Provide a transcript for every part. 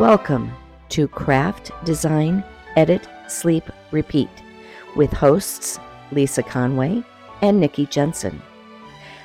Welcome to Craft, Design, Edit, Sleep, Repeat with hosts Lisa Conway and Nikki Jensen.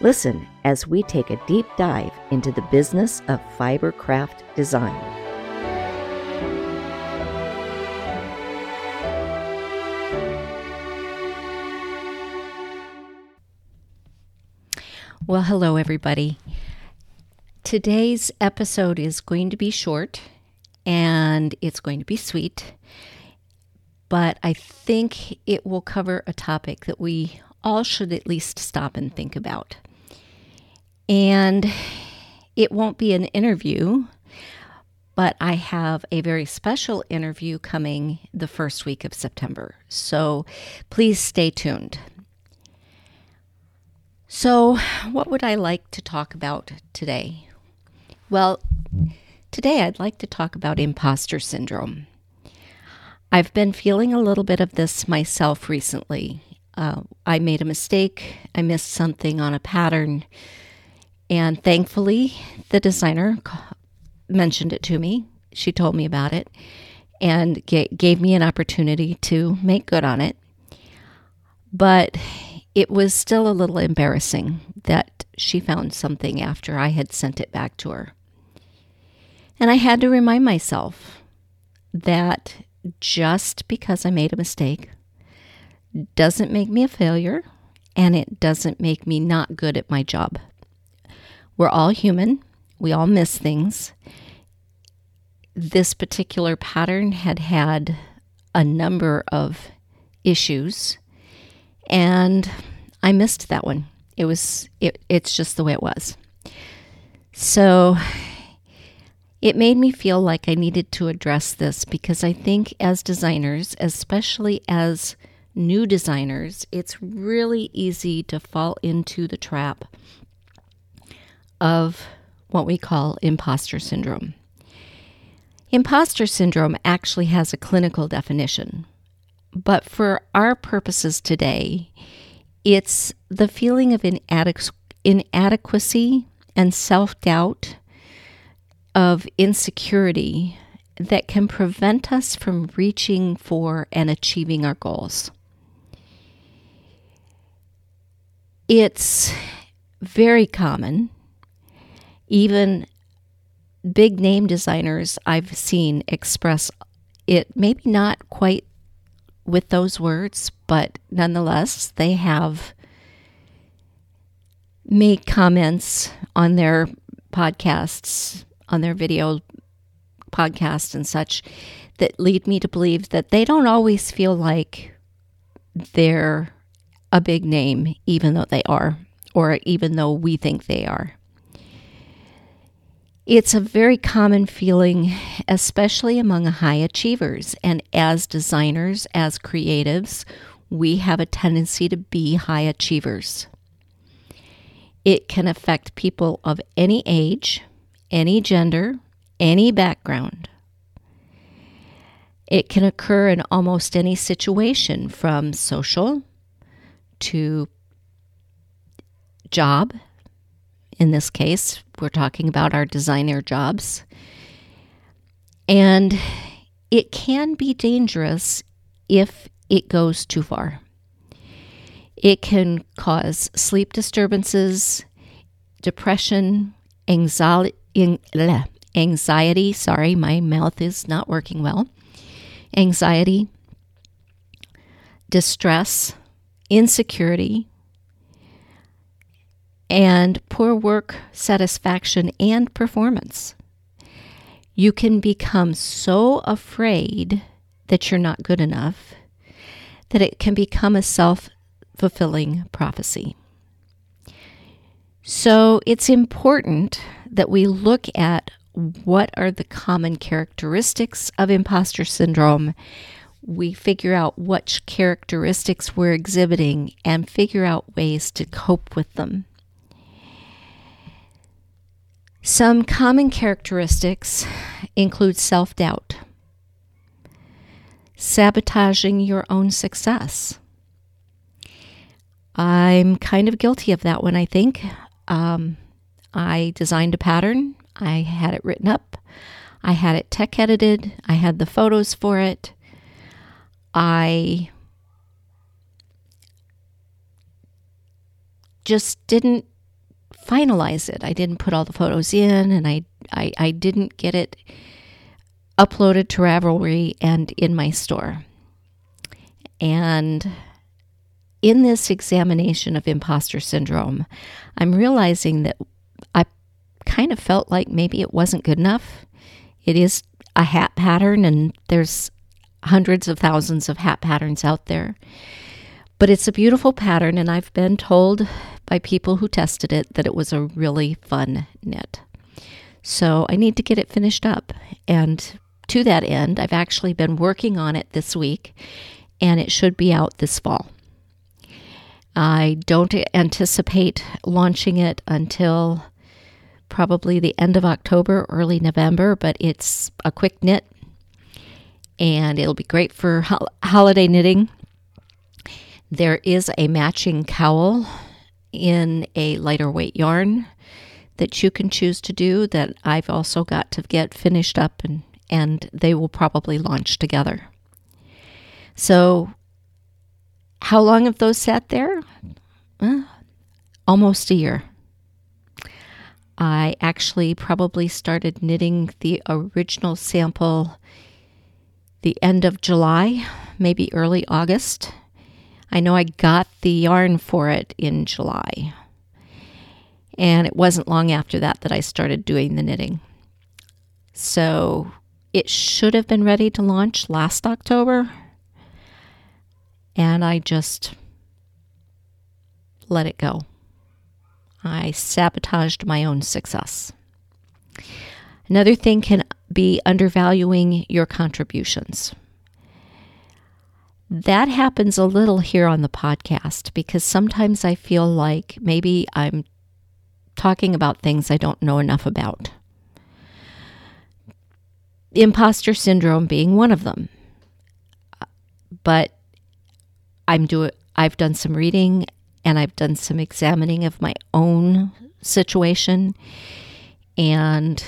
Listen as we take a deep dive into the business of fiber craft design. Well, hello, everybody. Today's episode is going to be short and it's going to be sweet, but I think it will cover a topic that we all should at least stop and think about. And it won't be an interview, but I have a very special interview coming the first week of September. So please stay tuned. So, what would I like to talk about today? Well, today I'd like to talk about imposter syndrome. I've been feeling a little bit of this myself recently. Uh, I made a mistake, I missed something on a pattern, and thankfully, the designer mentioned it to me. She told me about it and gave me an opportunity to make good on it. But it was still a little embarrassing that she found something after I had sent it back to her. And I had to remind myself that just because I made a mistake doesn't make me a failure and it doesn't make me not good at my job. We're all human, we all miss things. This particular pattern had had a number of issues and I missed that one. It was it, it's just the way it was. So it made me feel like I needed to address this because I think as designers, especially as new designers, it's really easy to fall into the trap of what we call imposter syndrome. Imposter syndrome actually has a clinical definition. But for our purposes today, it's the feeling of inadequacy and self doubt, of insecurity that can prevent us from reaching for and achieving our goals. It's very common. Even big name designers I've seen express it, maybe not quite with those words, but nonetheless, they have made comments on their podcasts, on their video podcast and such that lead me to believe that they don't always feel like they're a big name, even though they are, or even though we think they are. It's a very common feeling, especially among high achievers. And as designers, as creatives, we have a tendency to be high achievers. It can affect people of any age, any gender, any background. It can occur in almost any situation from social to job in this case, we're talking about our designer jobs. And it can be dangerous if it goes too far. It can cause sleep disturbances, depression, anxiety, anxiety, sorry, my mouth is not working well. Anxiety, distress, insecurity, and poor work satisfaction and performance. You can become so afraid that you're not good enough that it can become a self fulfilling prophecy. So it's important that we look at what are the common characteristics of imposter syndrome. We figure out which characteristics we're exhibiting and figure out ways to cope with them. Some common characteristics include self doubt, sabotaging your own success. I'm kind of guilty of that one, I think. Um, I designed a pattern, I had it written up, I had it tech edited, I had the photos for it. I just didn't finalize it. I didn't put all the photos in and I, I, I didn't get it uploaded to Ravelry and in my store. And in this examination of imposter syndrome, I'm realizing that I kind of felt like maybe it wasn't good enough. It is a hat pattern, and there's hundreds of thousands of hat patterns out there. But it's a beautiful pattern, and I've been told by people who tested it that it was a really fun knit. So I need to get it finished up. And to that end, I've actually been working on it this week, and it should be out this fall. I don't anticipate launching it until probably the end of October, early November, but it's a quick knit and it'll be great for ho- holiday knitting. There is a matching cowl in a lighter weight yarn that you can choose to do that I've also got to get finished up and, and they will probably launch together. So, how long have those sat there? Almost a year. I actually probably started knitting the original sample the end of July, maybe early August. I know I got the yarn for it in July. And it wasn't long after that that I started doing the knitting. So it should have been ready to launch last October. And I just let it go. I sabotaged my own success. Another thing can be undervaluing your contributions. That happens a little here on the podcast because sometimes I feel like maybe I'm talking about things I don't know enough about. Imposter syndrome being one of them. Uh, but I'm doing I've done some reading and I've done some examining of my own situation. And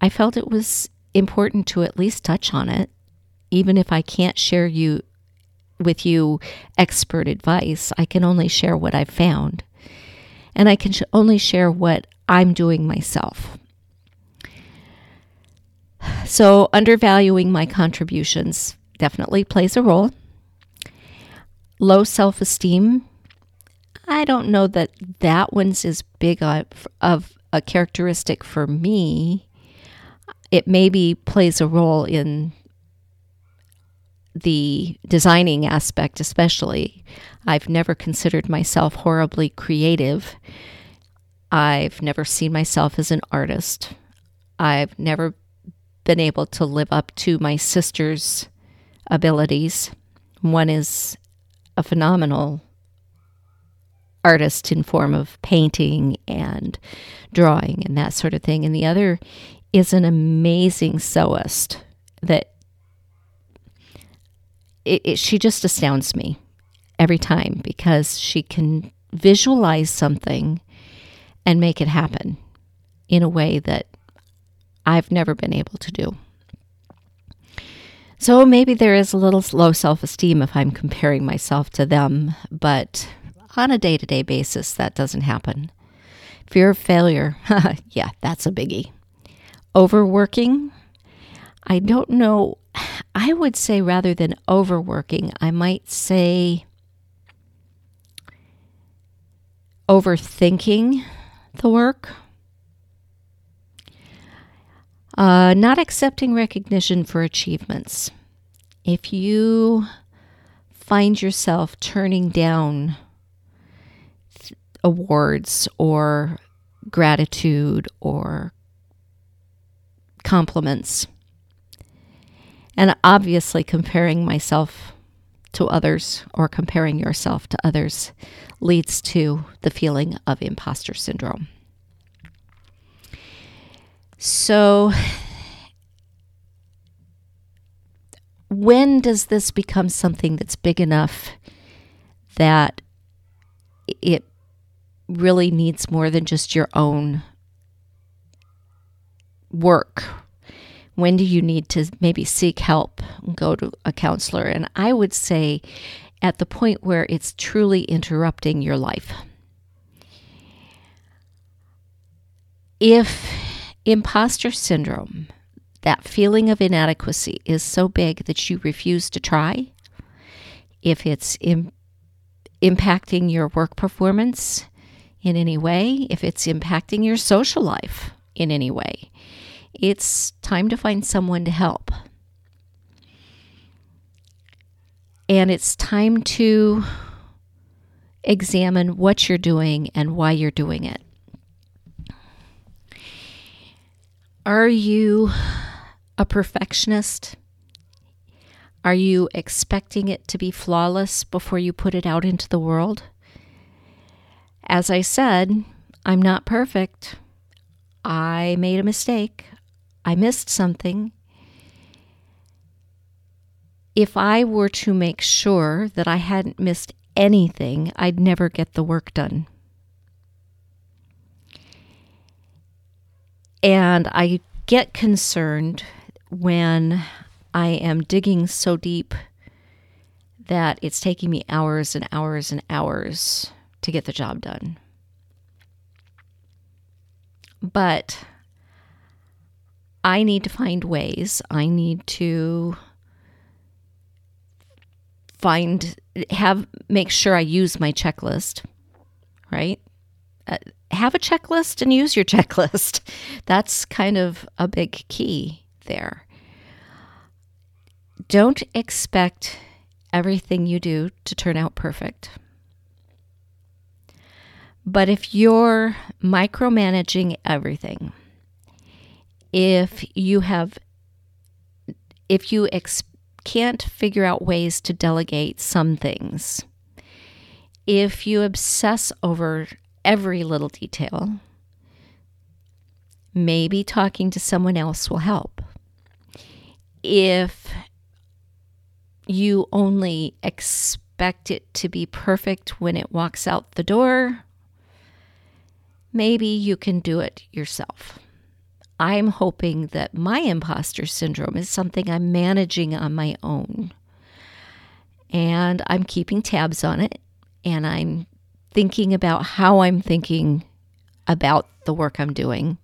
I felt it was important to at least touch on it, even if I can't share you with you expert advice. I can only share what I've found. And I can sh- only share what I'm doing myself. So, undervaluing my contributions definitely plays a role. Low self esteem I don't know that that one's as big of, of a characteristic for me. It maybe plays a role in the designing aspect, especially. I've never considered myself horribly creative. I've never seen myself as an artist. I've never been able to live up to my sister's abilities. One is a phenomenal artist in form of painting and drawing and that sort of thing. And the other is an amazing sewist that it, it, she just astounds me every time because she can visualize something and make it happen in a way that I've never been able to do. So maybe there is a little low self esteem if I'm comparing myself to them, but on a day to day basis, that doesn't happen. Fear of failure, yeah, that's a biggie. Overworking, I don't know. I would say rather than overworking, I might say overthinking the work. Uh, not accepting recognition for achievements. If you find yourself turning down awards or gratitude or compliments. And obviously, comparing myself to others or comparing yourself to others leads to the feeling of imposter syndrome. So, when does this become something that's big enough that it really needs more than just your own work. When do you need to maybe seek help, go to a counselor? And I would say at the point where it's truly interrupting your life. If imposter syndrome, that feeling of inadequacy, is so big that you refuse to try, if it's Im- impacting your work performance in any way, if it's impacting your social life in any way, it's time to find someone to help. And it's time to examine what you're doing and why you're doing it. Are you a perfectionist? Are you expecting it to be flawless before you put it out into the world? As I said, I'm not perfect. I made a mistake. I missed something. If I were to make sure that I hadn't missed anything, I'd never get the work done. And I get concerned when I am digging so deep that it's taking me hours and hours and hours to get the job done. But I need to find ways. I need to find have make sure I use my checklist, right? Uh, have a checklist and use your checklist. That's kind of a big key there. Don't expect everything you do to turn out perfect. But if you're micromanaging everything, if you have, if you ex- can't figure out ways to delegate some things, if you obsess over every little detail, maybe talking to someone else will help. If you only expect it to be perfect when it walks out the door, maybe you can do it yourself. I'm hoping that my imposter syndrome is something I'm managing on my own. And I'm keeping tabs on it and I'm thinking about how I'm thinking about the work I'm doing.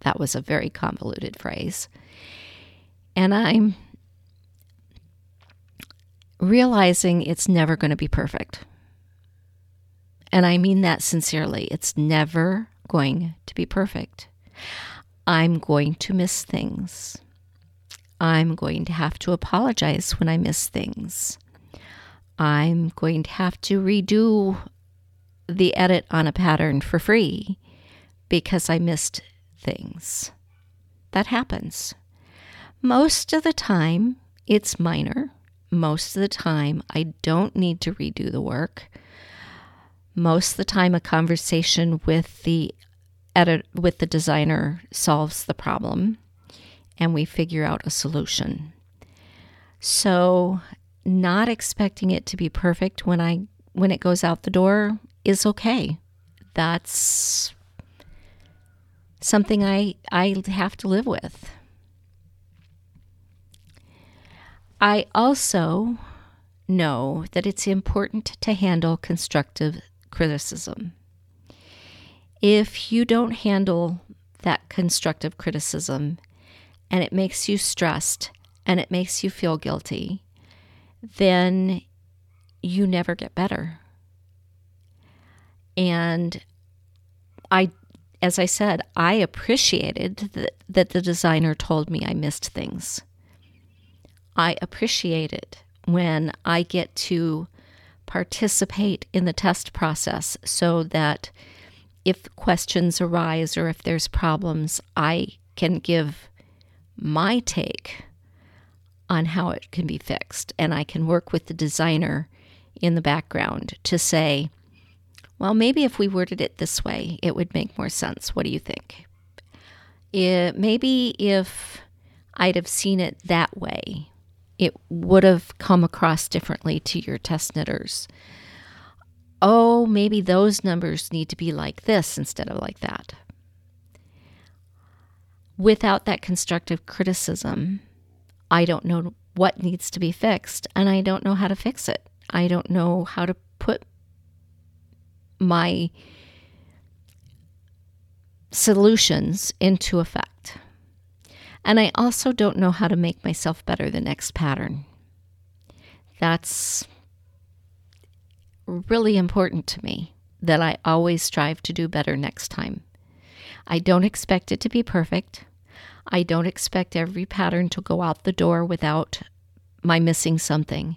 That was a very convoluted phrase. And I'm realizing it's never going to be perfect. And I mean that sincerely. It's never going to be perfect. I'm going to miss things. I'm going to have to apologize when I miss things. I'm going to have to redo the edit on a pattern for free because I missed things. That happens. Most of the time, it's minor. Most of the time, I don't need to redo the work. Most of the time, a conversation with the edit with the designer solves the problem, and we figure out a solution. So, not expecting it to be perfect when I when it goes out the door is okay. That's something I I have to live with. I also know that it's important to handle constructive criticism. If you don't handle that constructive criticism and it makes you stressed and it makes you feel guilty, then you never get better. And I, as I said, I appreciated that, that the designer told me I missed things. I appreciate it when I get to participate in the test process so that if questions arise or if there's problems, I can give my take on how it can be fixed. And I can work with the designer in the background to say, well, maybe if we worded it this way, it would make more sense. What do you think? It, maybe if I'd have seen it that way, it would have come across differently to your test knitters. Oh, maybe those numbers need to be like this instead of like that. without that constructive criticism, I don't know what needs to be fixed and I don't know how to fix it. I don't know how to put my solutions into effect. And I also don't know how to make myself better the next pattern. That's really important to me that I always strive to do better next time. I don't expect it to be perfect. I don't expect every pattern to go out the door without my missing something.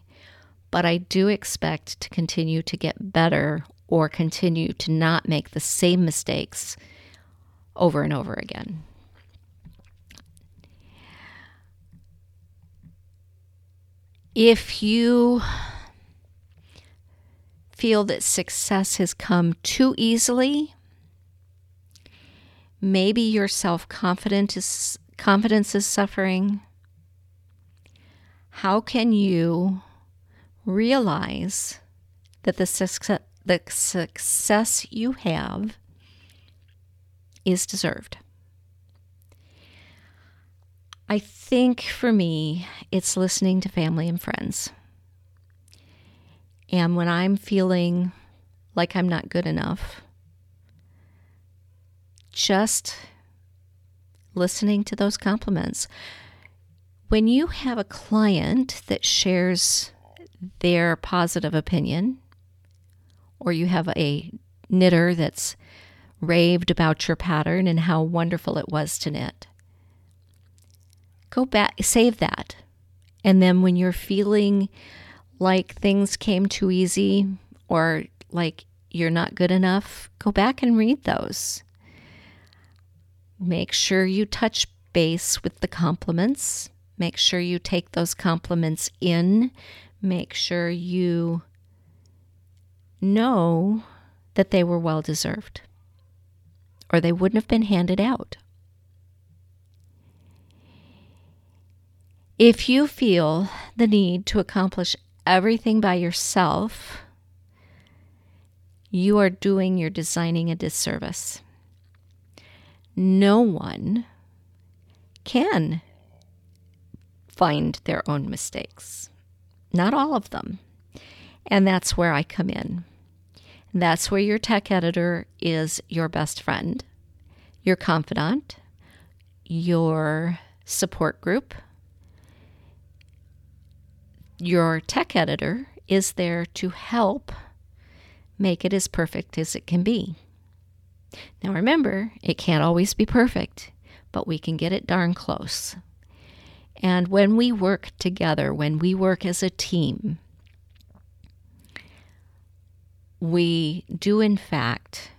But I do expect to continue to get better or continue to not make the same mistakes over and over again. If you feel that success has come too easily, maybe your self confidence is, confidence is suffering. How can you realize that the success, the success you have is deserved? I think for me, it's listening to family and friends. And when I'm feeling like I'm not good enough, just listening to those compliments. When you have a client that shares their positive opinion, or you have a knitter that's raved about your pattern and how wonderful it was to knit, go back, save that. And then when you're feeling like things came too easy or like you're not good enough, go back and read those. Make sure you touch base with the compliments. Make sure you take those compliments in. Make sure you know that they were well deserved or they wouldn't have been handed out. If you feel the need to accomplish everything by yourself, you are doing your designing a disservice. No one can find their own mistakes, not all of them. And that's where I come in. That's where your tech editor is your best friend, your confidant, your support group, your tech editor is there to help make it as perfect as it can be. Now remember, it can't always be perfect, but we can get it darn close. And when we work together, when we work as a team, we do in fact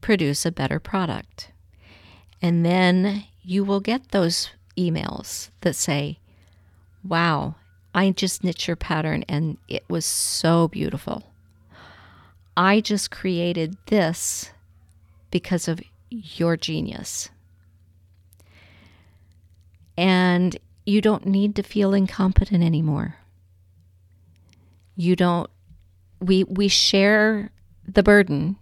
produce a better product. And then you will get those emails that say, Wow, I just knit your pattern and it was so beautiful. I just created this because of your genius. And you don't need to feel incompetent anymore. You don't we we share the burden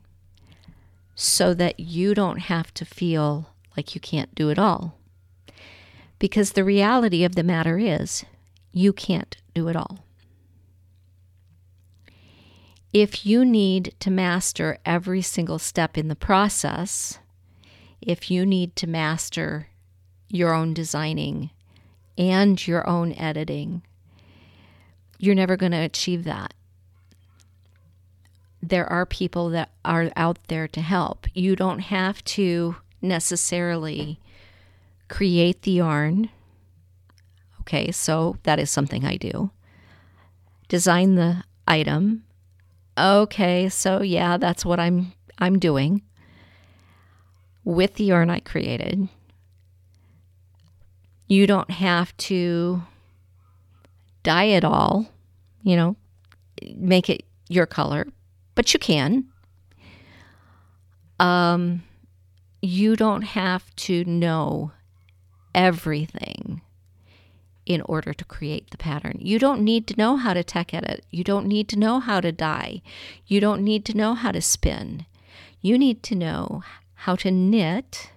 so that you don't have to feel like you can't do it all. Because the reality of the matter is you can't do it all. If you need to master every single step in the process, if you need to master your own designing and your own editing, you're never going to achieve that. There are people that are out there to help. You don't have to necessarily create the yarn Okay, so that is something I do. Design the item. Okay, so yeah, that's what I'm I'm doing with the yarn I created. You don't have to dye it all, you know, make it your color, but you can. Um, you don't have to know everything in order to create the pattern. You don't need to know how to tech edit. You don't need to know how to dye. You don't need to know how to spin. You need to know how to knit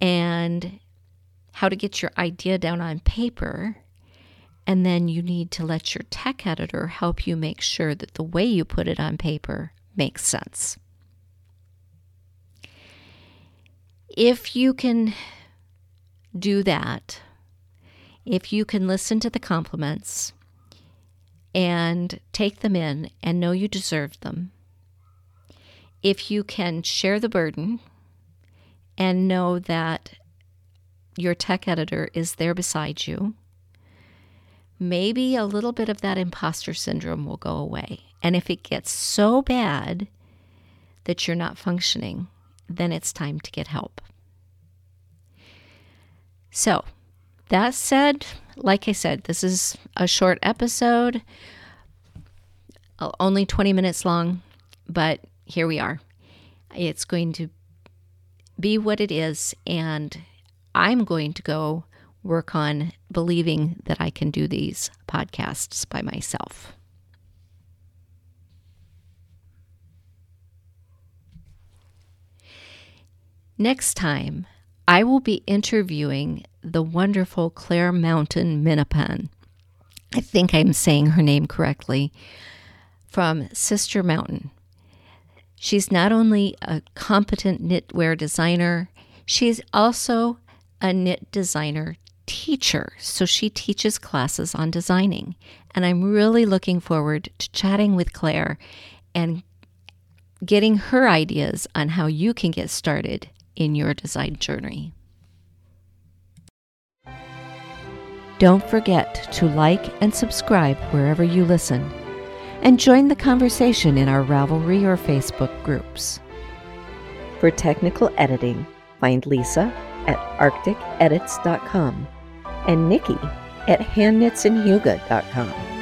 and how to get your idea down on paper. And then you need to let your tech editor help you make sure that the way you put it on paper makes sense. If you can do that, if you can listen to the compliments and take them in and know you deserve them, if you can share the burden and know that your tech editor is there beside you, maybe a little bit of that imposter syndrome will go away. And if it gets so bad that you're not functioning, then it's time to get help. So, that said, like I said, this is a short episode, uh, only 20 minutes long, but here we are. It's going to be what it is, and I'm going to go work on believing that I can do these podcasts by myself. Next time, I will be interviewing the wonderful Claire Mountain Minipan. I think I'm saying her name correctly from Sister Mountain. She's not only a competent knitwear designer, she's also a knit designer teacher. So she teaches classes on designing. And I'm really looking forward to chatting with Claire and getting her ideas on how you can get started in your design journey. Don't forget to like and subscribe wherever you listen, and join the conversation in our Ravelry or Facebook groups. For technical editing, find Lisa at arcticedits.com and Nikki at handknitsandhuga.com.